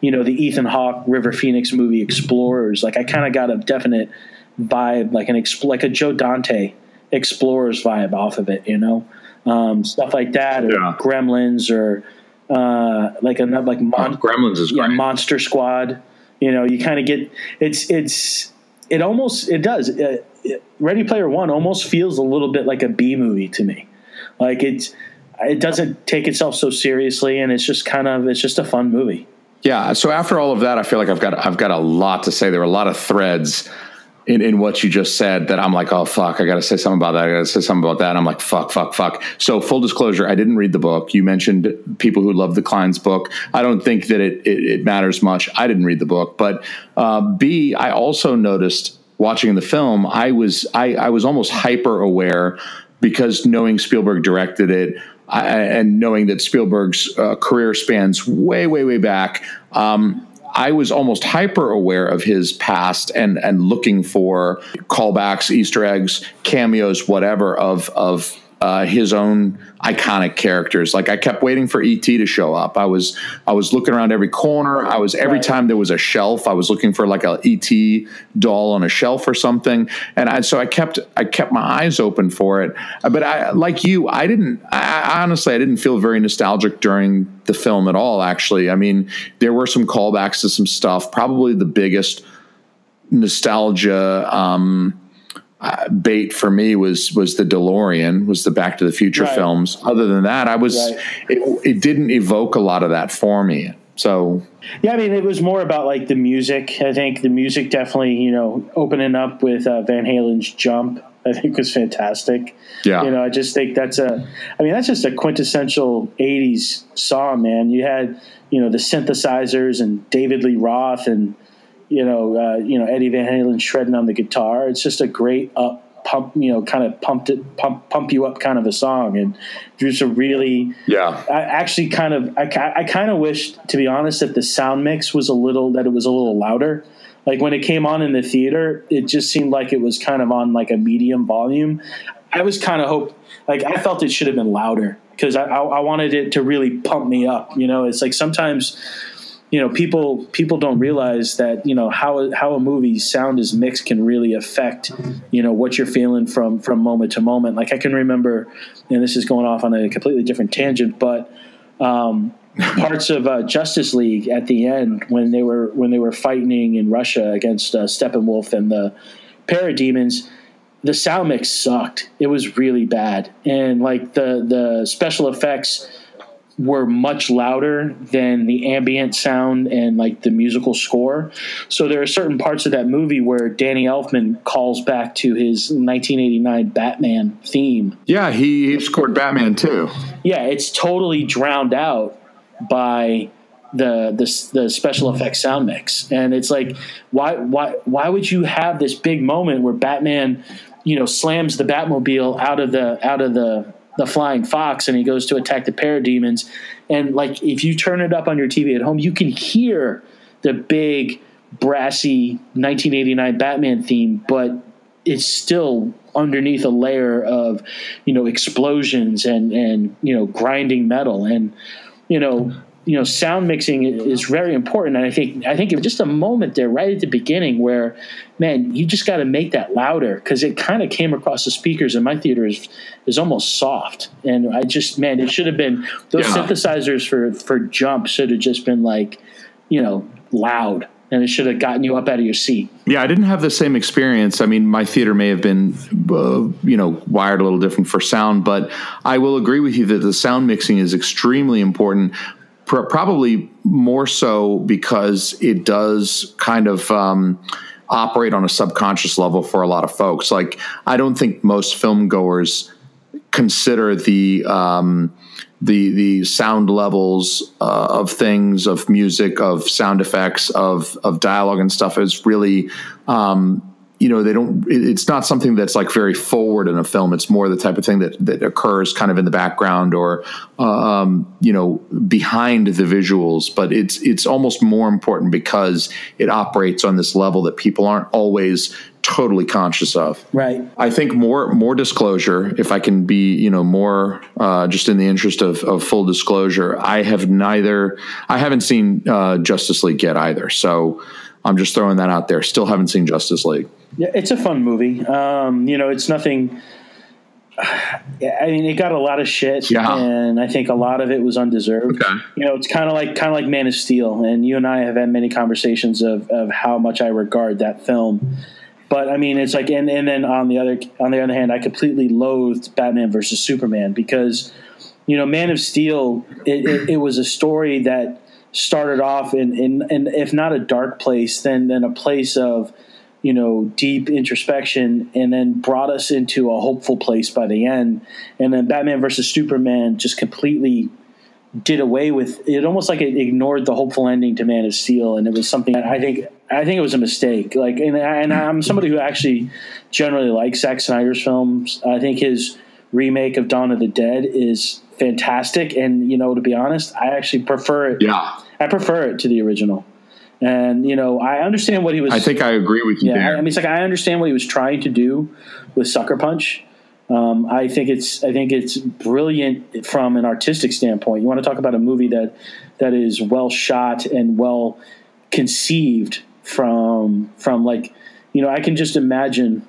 you know, the Ethan Hawke River Phoenix movie Explorers. Like I kind of got a definite vibe, like an expl- like a Joe Dante Explorers vibe off of it, you know, um, stuff like that, or
Yeah.
Gremlins, or uh, like a like Mon-
Gremlins is
yeah. Monster Squad. You know, you kind of get it's it's it almost it does. Uh, it- Ready Player One almost feels a little bit like a B movie to me. Like it's it doesn't take itself so seriously, and it's just kind of it's just a fun movie.
Yeah. So after all of that, I feel like I've got I've got a lot to say. There are a lot of threads in, in what you just said that I'm like, oh fuck, I got to say something about that. I got to say something about that. And I'm like, fuck, fuck, fuck. So full disclosure, I didn't read the book. You mentioned people who love the Cline's book. I don't think that it it, it matters much. I didn't read the book, but uh, B, I also noticed watching the film, I was I, I was almost hyper aware because knowing Spielberg directed it. I, and knowing that Spielberg's uh, career spans way, way, way back, um, I was almost hyper aware of his past and and looking for callbacks, Easter eggs, cameos, whatever of of uh, his own iconic characters. Like I kept waiting for ET to show up. I was I was looking around every corner. I was every
Right.
time there was a shelf, I was looking for like a ET doll on a shelf or something. And I, so I kept I kept my eyes open for it. But I like you, I didn't. I honestly I didn't feel very nostalgic during the film at all. Actually, I mean there were some callbacks to some stuff. Probably the biggest nostalgia. Um, uh, bait for me was was the DeLorean, was the Back to the Future
Right.
films. Other than that, I was
Right.
it, it didn't evoke a lot of that for me. So
Yeah, I mean, it was more about like the music. I think the music definitely, you know, opening up with uh, Van Halen's "Jump," I think was fantastic.
Yeah.
you know, I just think that's a. I mean, that's just a quintessential '80s song, man. You had, you know, the synthesizers and David Lee Roth and you know, uh, you know Eddie Van Halen shredding on the guitar. It's just a great up pump, you know, kind of pumped it, pump, pump you up kind of a song, and just a really
yeah,
I actually kind of I, I kind of wished to be honest that the sound mix was a little that it was a little louder. Like when it came on in the theater it just seemed like it was kind of on like a medium volume. I was kind of hope like i felt it should have been louder because I, I, I wanted it to really pump me up you know? It's like sometimes you know people people don't realize that you know how how a movie's sound is mixed can really affect you know what you're feeling from from moment to moment like i can remember and this is going off on a completely different tangent but um, parts of uh, Justice League at the end when they were when they were fighting in Russia against uh, Steppenwolf and the Parademons, the sound mix sucked. It was really bad, and like the the special effects were much louder than the ambient sound and like the musical score. So there are certain parts of that movie where Danny Elfman calls back to his 1989 Batman theme
yeah. He, he scored Batman too.
yeah, it's totally drowned out by the the the special effects sound mix, and it's like why why why would you have this big moment where Batman, you know, slams the Batmobile out of the out of the the flying fox and he goes to attack the parademons. And like if you turn it up on your TV at home you can hear the big brassy 1989 Batman theme but it's still underneath a layer of you know explosions and and you know grinding metal. And you know you know sound mixing is very important and i think i think it was just a moment there right at the beginning where man you just got to make that louder because it kind of came across the speakers in my theater is is almost soft and i just man it should have been those
Yeah.
synthesizers for for jump should have just been like you know loud and it should have gotten you up out of your seat
Yeah, I didn't have the same experience. I mean, my theater may have been, uh, you know, wired a little different for sound, but I will agree with you that the sound mixing is extremely important. Pr- probably more so because it does kind of um, operate on a subconscious level for a lot of folks. Like, I don't think most film goers consider the um, the the sound levels uh, of things, of music, of sound effects, of of dialogue and stuff is really. Um, you know they don't it's not something that's like very forward in a film. It's more the type of thing that that occurs kind of in the background or um, you know behind the visuals. But it's it's almost more important because it operates on this level that people aren't always totally conscious of.
Right.
I think more more disclosure if i can be you know more uh, just in the interest of, of full disclosure i have neither i haven't seen uh, justice league yet either. So i'm just throwing that out there still haven't seen justice league
yeah, it's a fun movie. Um, you know, it's nothing. I mean, it got a lot of shit,
Yeah.
and I think a lot of it was undeserved.
Okay.
You know, it's kind of like kind of like Man of Steel, and you and I have had many conversations of, of how much I regard that film. But I mean, it's like, and, and then on the other on the other hand, I completely loathed Batman versus Superman because, you know, Man of Steel, it, it, it was a story that started off in, in, in if not a dark place, then then a place of you know, deep introspection and then brought us into a hopeful place by the end. And then Batman versus Superman just completely did away with it almost like it ignored the hopeful ending to Man of Steel and it was something I think I think it was a mistake. Like and, and I'm somebody who actually generally likes Zack Snyder's films. I think his remake of Dawn of the Dead is fantastic and you know to be honest, I actually prefer it.
Yeah.
I prefer it to the original. And you know, I understand what he was.
I think I agree with you
yeah,
there.
I mean, it's like I understand what he was trying to do with Sucker Punch. Um, I think it's I think it's brilliant from an artistic standpoint. You want to talk about a movie that that is well shot and well conceived from from like you know I can just imagine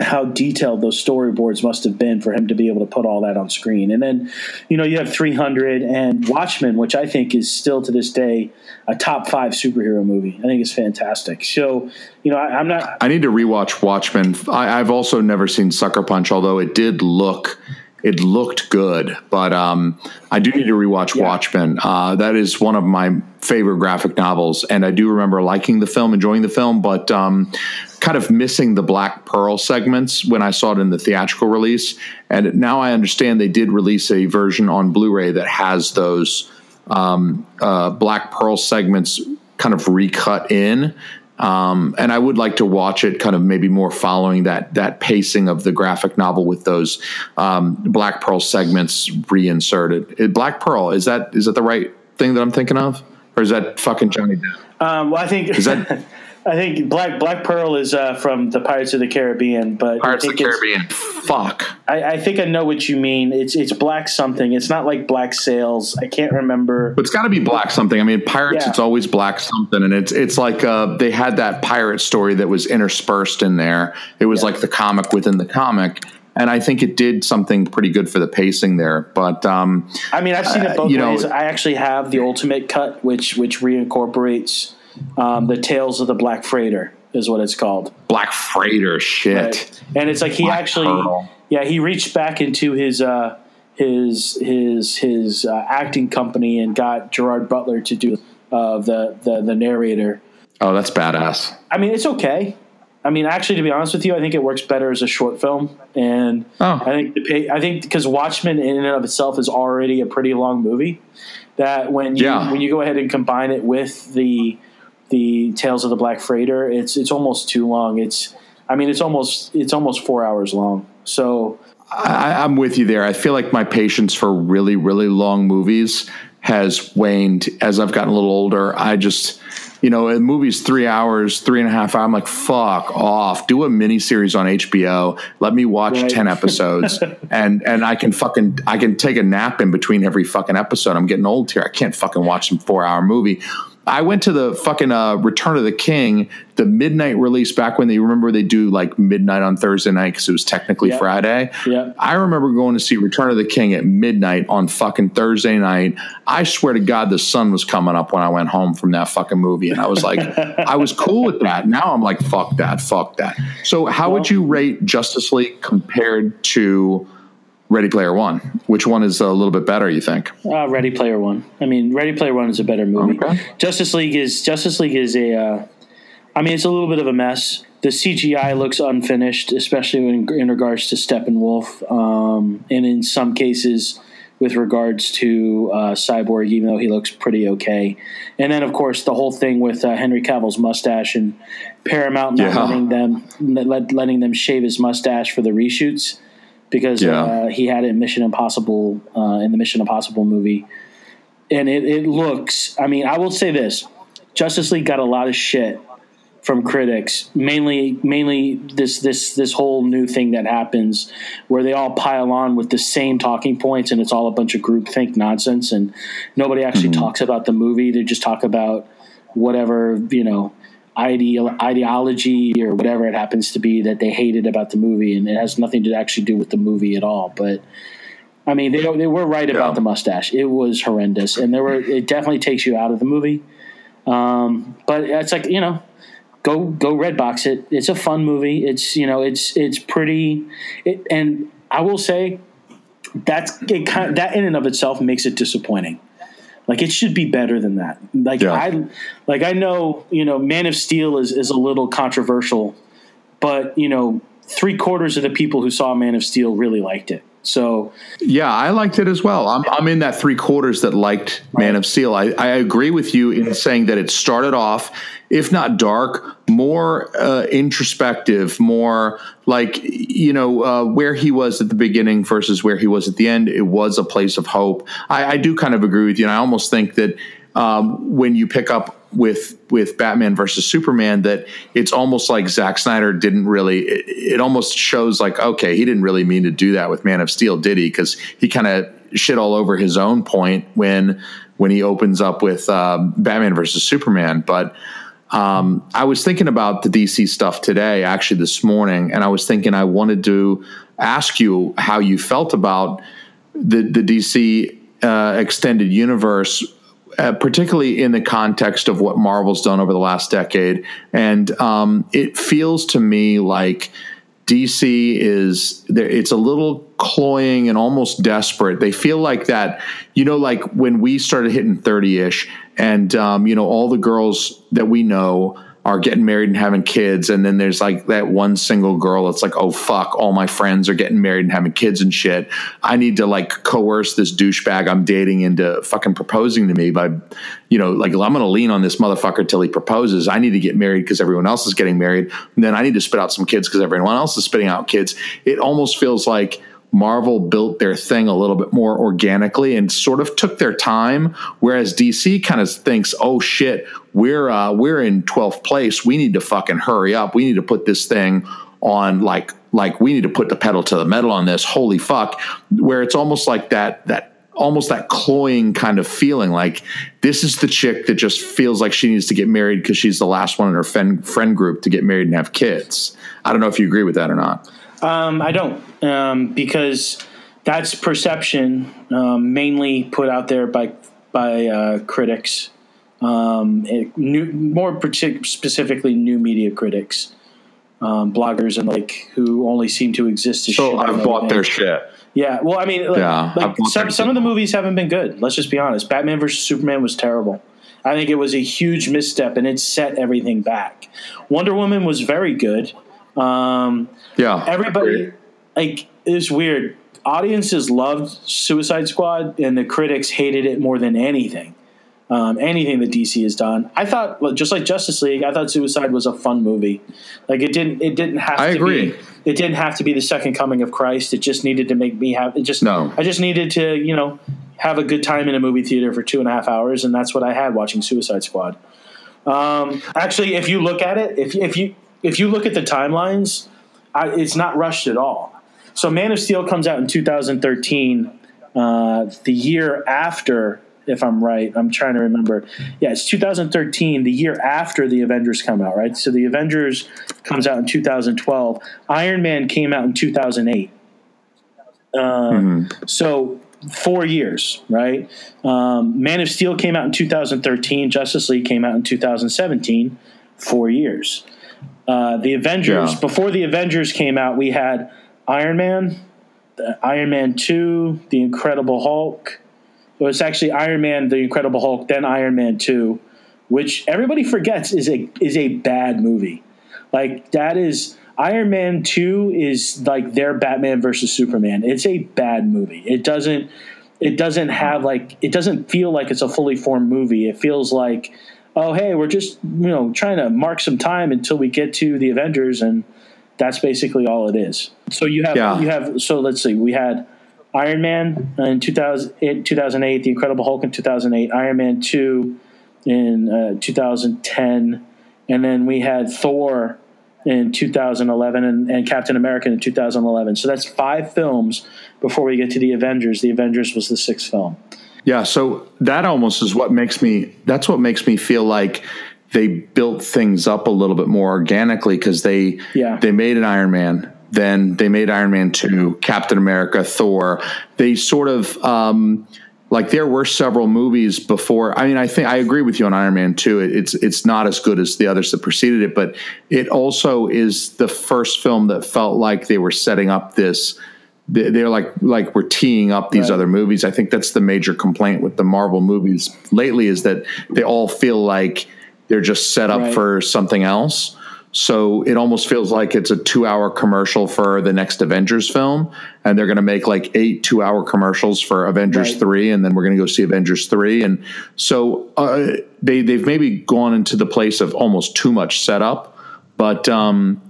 how detailed those storyboards must have been for him to be able to put all that on screen. And then, you know, you have 300 and Watchmen, which I think is still to this day a top five superhero movie. I think it's fantastic. So, you know, I, am not.
I need to rewatch Watchmen. I, I've also never seen Sucker Punch, although it did look. It looked good, but um, I do need to rewatch
Yeah.
Watchmen. Uh, that is one of my favorite graphic novels, and I do remember liking the film, enjoying the film, but um, kind of missing the Black Pearl segments when I saw it in the theatrical release. And now I understand they did release a version on Blu-ray that has those um, uh, Black Pearl segments kind of recut in. Um, and I would like to watch it kind of maybe more following that that pacing of the graphic novel with those um, Black Pearl segments reinserted. Uh, Black Pearl is that is that the right thing that I'm thinking of, or is that fucking Johnny Depp?
Um, well, I think
Is that
I think Black Black Pearl is uh, from the Pirates of the Caribbean, but
Pirates
I
of the Caribbean? Fuck.
I, I think I know what you mean. It's it's black something. It's not like black sails. I can't remember.
But it's got to be black something. I mean, pirates.
Yeah.
It's always black something, and it's it's like uh, they had that pirate story that was interspersed in there. It was like the comic within the comic, and I think it did something pretty good for the pacing there. But um,
I mean, I've seen it
Uh,
both
know-
ways. I actually have the ultimate cut, which which reincorporates um, the Tales of the Black Freighter, is what it's called.
Black Freighter shit.
Right. And it's like he
Black
actually, yeah, he reached back into his uh, his his his uh, acting company and got Gerard Butler to do uh, the, the the narrator.
Oh, that's badass.
I mean, it's okay. I mean, actually, to be honest with you, I think it works better as a short film, and
Oh.
I think the I think because Watchmen in and of itself is already a pretty long movie. That when you
Yeah.
when you go ahead and combine it with the the Tales of the Black Freighter, it's it's almost too long. It's I mean, it's almost it's almost four hours long. So
I, I'm with you there. I feel like my patience for really, really long movies has waned as I've gotten a little older. I just, you know, a movie's three hours, three and a half. I'm like, fuck off. Do a mini series on HBO. Let me watch
Right.
ten episodes, and and I can fucking I can take a nap in between every fucking episode. I'm getting old here. I can't fucking watch some four hour movie. I went to the fucking uh, Return of the King, the midnight release back when they remember they do like midnight on Thursday night because it was technically
Yeah.
Friday.
Yeah.
I remember going to see Return of the King at midnight on fucking Thursday night. I swear to God, the sun was coming up when I went home from that fucking movie, and I was like, I was cool with that. Now I'm like, fuck that, fuck that. So, how would you rate Justice League compared to Ready Player One? Which one is a little bit better? You think?
uh, Ready Player One. I mean, Ready Player One is a better movie.
Okay.
Justice League is Justice League is a. Uh, I mean, it's a little bit of a mess. The CGI looks unfinished, especially in, in regards to Steppenwolf, um, and in some cases, with regards to uh, Cyborg, even though he looks pretty okay. And then, of course, the whole thing with uh, Henry Cavill's mustache and Paramount not
Yeah.
letting them letting them shave his mustache for the reshoots because
Yeah.
uh, he had it in Mission Impossible uh, in the Mission Impossible movie, and it, it looks. I mean, I will say this: Justice League got a lot of shit from critics, mainly mainly this this this whole new thing that happens where they all pile on with the same talking points, and it's all a bunch of groupthink nonsense, and nobody actually talks about the movie. They just talk about whatever you know ideal ideology or whatever it happens to be that they hated about the movie, and it has nothing to actually do with the movie at all. But I mean, they they were right
Yeah.
about the mustache. It was horrendous, and there were it definitely takes you out of the movie. Um, but it's like you know, go go Redbox it. It's a fun movie. It's you know, it's it's pretty, it, and I will say that's it kind that in and of itself makes it disappointing. Like it should be better than that. Like
Yeah.
I like I know you know Man of Steel is is a little controversial, but you know three quarters of the people who saw Man of Steel really liked it. So
Yeah, I liked it as well. I'm, I'm in that three quarters that liked Man of Steel. I, I agree with you in saying that it started off, if not dark, more uh, introspective, more like, you know, uh, where he was at the beginning versus where he was at the end. It was a place of hope. I, I do kind of agree with you. And I almost think that um, when you pick up with with Batman versus Superman that it's almost like Zack Snyder didn't really it, it almost shows like okay he didn't really mean to do that with Man of Steel did he? Because he kind of shit all over his own point when when he opens up with um, Batman versus Superman. But um, I was thinking about the DC stuff today actually this morning and I was thinking I wanted to ask you how you felt about the the DC uh, extended universe uh, particularly in the context of what Marvel's done over the last decade. And um, it feels to me like DC is it's a little cloying and almost desperate. They feel like that, you know, like when we started hitting 30 ish and, um, you know, all the girls that we know are getting married and having kids. And then there's like that one single girl that's like, oh, fuck, all my friends are getting married and having kids and shit. I need to like coerce this douchebag I'm dating into fucking proposing to me by, you know, like I'm to lean on this motherfucker till he proposes. I need to get married because everyone else is getting married. And then I need to spit out some kids because everyone else is spitting out kids. It almost feels like, Marvel built their thing a little bit more organically and sort of took their time, whereas DC kind of thinks, "Oh shit, we're uh, we're in twelfth place. We need to fucking hurry up. We need to put this thing on like like we need to put the pedal to the metal on this. Holy fuck!" Where it's almost like that that almost that cloying kind of feeling like this is the chick that just feels like she needs to get married because she's the last one in her friend friend group to get married and have kids. I don't know if you agree with that or not.
Um, I don't, um, because that's perception um, mainly put out there by by uh, critics, um, it, new, more partic- specifically new media critics, um, bloggers, and like who only seem to exist to
So I've bought their shit.
Yeah, well, I mean, like,
Yeah,
like some some of the movies haven't been good. Let's just be honest. Batman versus Superman was terrible. I think it was a huge misstep, and it set everything back. Wonder Woman was very good. Um,
Yeah,
everybody like it was weird. Audiences loved Suicide Squad, and the critics hated it more than anything. Um, anything that DC has done, I thought just like Justice League, I thought Suicide was a fun movie. Like it didn't, it didn't have.
I
to
agree.
Be, it didn't have to be the second coming of Christ. It just needed to make me have. It just
No.
I just needed to you know have a good time in a movie theater for two and a half hours, and that's what I had watching Suicide Squad. Um, actually, if you look at it, if if you if you look at the timelines, I, it's not rushed at all. So, Man of Steel comes out in 2013, uh, the year after, if I'm right. I'm trying to remember. Yeah, it's 2013, the year after the Avengers come out, right? So, the Avengers comes out in 2012. Iron Man came out in 2008. Um, So, four years, right? Um, Man of Steel came out in 2013. Justice League came out in 2017. Four years. Uh, the Avengers,
Yeah.
before the Avengers came out, we had Iron Man, Iron Man 2, The Incredible Hulk. It was actually Iron Man, The Incredible Hulk, then Iron Man 2, which everybody forgets is a is a bad movie. Like that is Iron Man 2 is like their Batman versus Superman. It's a bad movie. It doesn't it doesn't have like it doesn't feel like it's a fully formed movie. It feels like oh hey we're just you know trying to mark some time until we get to the Avengers and that's basically all it is. So you have
Yeah.
you have so let's see we had Iron Man in 2000, 2008, The Incredible Hulk in 2008, Iron Man 2 in uh, 2010, and then we had Thor in 2011 and, and Captain America in 2011. So that's five films before we get to the Avengers. The Avengers was the sixth film.
Yeah, so that almost is what makes me that's what makes me feel like they built things up a little bit more organically because they
Yeah.
they made an Iron Man, then they made Iron Man 2, Captain America, Thor. They sort of um like there were several movies before. I mean, I think I agree with you on Iron Man 2. It, it's it's not as good as the others that preceded it, but it also is the first film that felt like they were setting up this they're like like we're teeing up these
Right.
other movies. I think that's the major complaint with the Marvel movies lately is that they all feel like they're just set up
Right.
for something else. So it almost feels like it's a two-hour commercial for the next Avengers film, and they're going to make like eight two-hour commercials for Avengers
Right.
three, and then we're going to go see Avengers three, and so uh, they they've maybe gone into the place of almost too much setup, but um,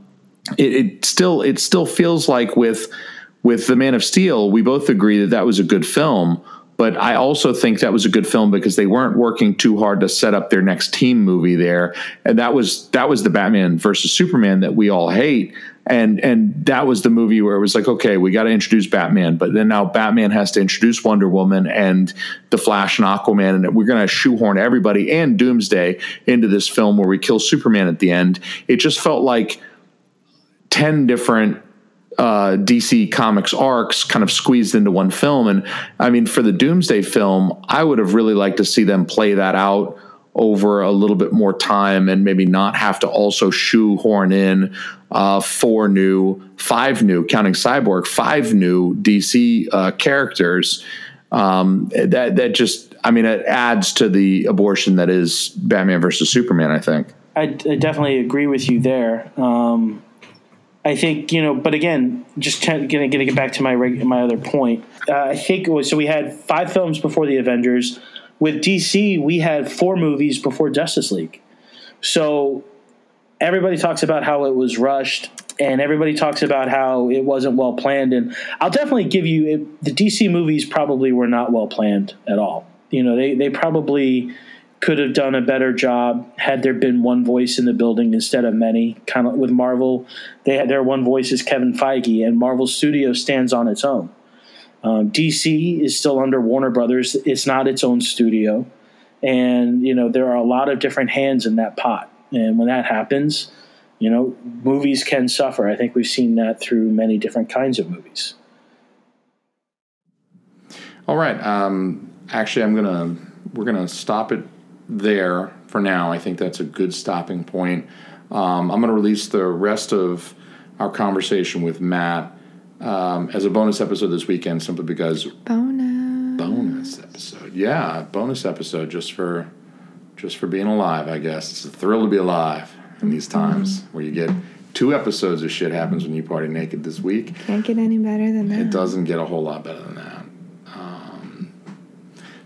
it, it still it still feels like with with the Man of Steel, we both agree that that was a good film. But I also think that was a good film because they weren't working too hard to set up their next team movie there, and that was that was the Batman versus Superman that we all hate, and and that was the movie where it was like, okay, we got to introduce Batman, but then now Batman has to introduce Wonder Woman and the Flash and Aquaman, and we're going to shoehorn everybody and Doomsday into this film where we kill Superman at the end. It just felt like 10 different uh, DC Comics arcs kind of squeezed into one film. And I mean, for the Doomsday film, I would have really liked to see them play that out over a little bit more time and maybe not have to also shoehorn in uh, four new, five new, counting Cyborg, five new DC uh, characters. Um, that that just, I mean, it adds to the abortion that is Batman versus Superman. I think.
I, I definitely agree with you there. Um, I think you know, but again, just gonna, gonna get back to my reg, my other point. Uh, I think it was so we had five films before the Avengers. With DC, we had four movies before Justice League. So everybody talks about how it was rushed, and everybody talks about how it wasn't well planned. And I'll definitely give you it, the DC movies probably were not well planned at all. You know, they they probably could have done a better job had there been one voice in the building instead of many. Kind of with Marvel, they had their one voice is Kevin Feige, and Marvel Studio stands on its own. Um, DC is still under Warner Brothers; it's not its own studio, and you know there are a lot of different hands in that pot. And when that happens, you know movies can suffer. I think we've seen that through many different kinds of movies.
All right. Um, actually, I'm gonna we're gonna stop it there for now. I think that's a good stopping point. Um, I'm gonna release the rest of our conversation with Matt um, as a bonus episode this weekend, simply because
Bonus.
bonus episode. Yeah, bonus episode just for just for being alive. I guess it's a thrill to be alive in these times where you get two episodes of shit happens when you party naked this week.
Can't get any better than that.
It doesn't get a whole lot better than that.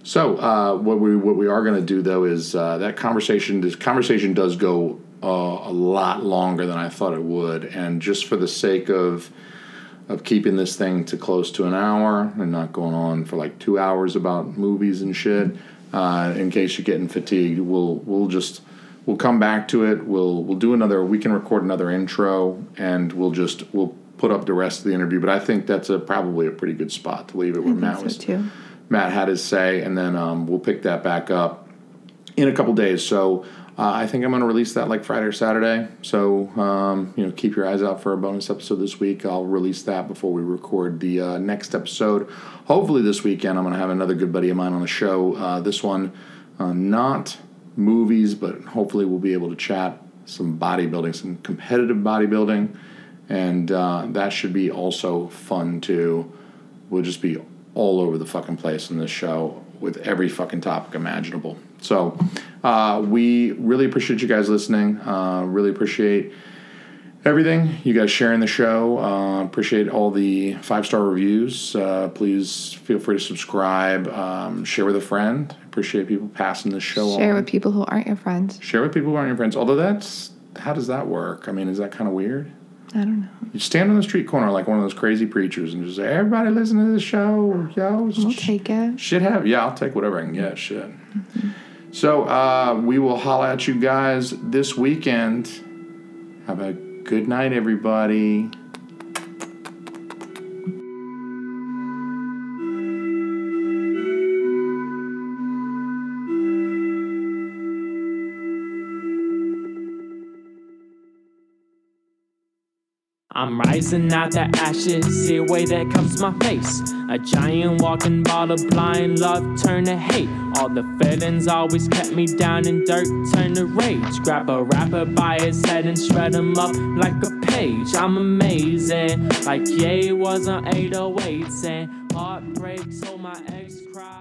So uh, what we what we are going to do though is uh, that conversation. This conversation does go uh, a lot longer than I thought it would, and just for the sake of of keeping this thing to close to an hour and not going on for like two hours about movies and shit. Uh, in case you're getting fatigued, we'll we'll just we'll come back to it. We'll we'll do another. We can record another intro, and we'll just we'll put up the rest of the interview. But I think that's a probably a pretty good spot to leave it where Matt
so
was.
too.
Matt had his say, and then um, we'll pick that back up in a couple days. So uh, I think I'm going to release that like Friday or Saturday. So um, you know, keep your eyes out for a bonus episode this week. I'll release that before we record the uh, next episode. Hopefully this weekend I'm going to have another good buddy of mine on the show. Uh, this one, uh, not movies, but hopefully we'll be able to chat some bodybuilding, some competitive bodybuilding, and uh, that should be also fun too. We'll just be all over the fucking place in this show with every fucking topic imaginable. So uh, we really appreciate you guys listening. Uh, really appreciate everything. You guys sharing the show. Uh, appreciate all the five star reviews. Uh, please feel free to subscribe. Um, share with a friend. Appreciate people passing the show
Share
on.
with people who aren't your friends.
share with people who aren't your friends. Although that's how does that work? I mean, is that kind of weird?
I don't know.
You stand on the street corner like one of those crazy preachers and just say, "Everybody, listen to this show, yo."
We'll take it.
Shit have yeah, I'll take whatever I can get. Shit. So uh, we will holla at you guys this weekend. Have a good night, everybody.
I'm rising out the ashes, see a way that comes my face. A giant walking ball of blind love turn to hate. All the feelings always kept me down in dirt turn to rage. Grab a rapper by his head and shred him up like a page. I'm amazing, like Ye was on 808s and heartbreak, so my ex cried.